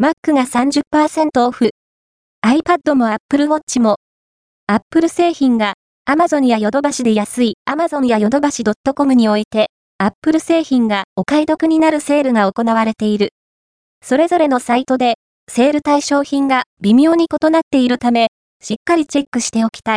Mac が30%オフ。iPad も Apple Watch も。Apple 製品が Amazon やヨドバシで安い Amazon やヨドバシ .com において、Apple 製品がお買い得になるセールが行われている。それぞれのサイトで、セール対象品が微妙に異なっているため、しっかりチェックしておきたい。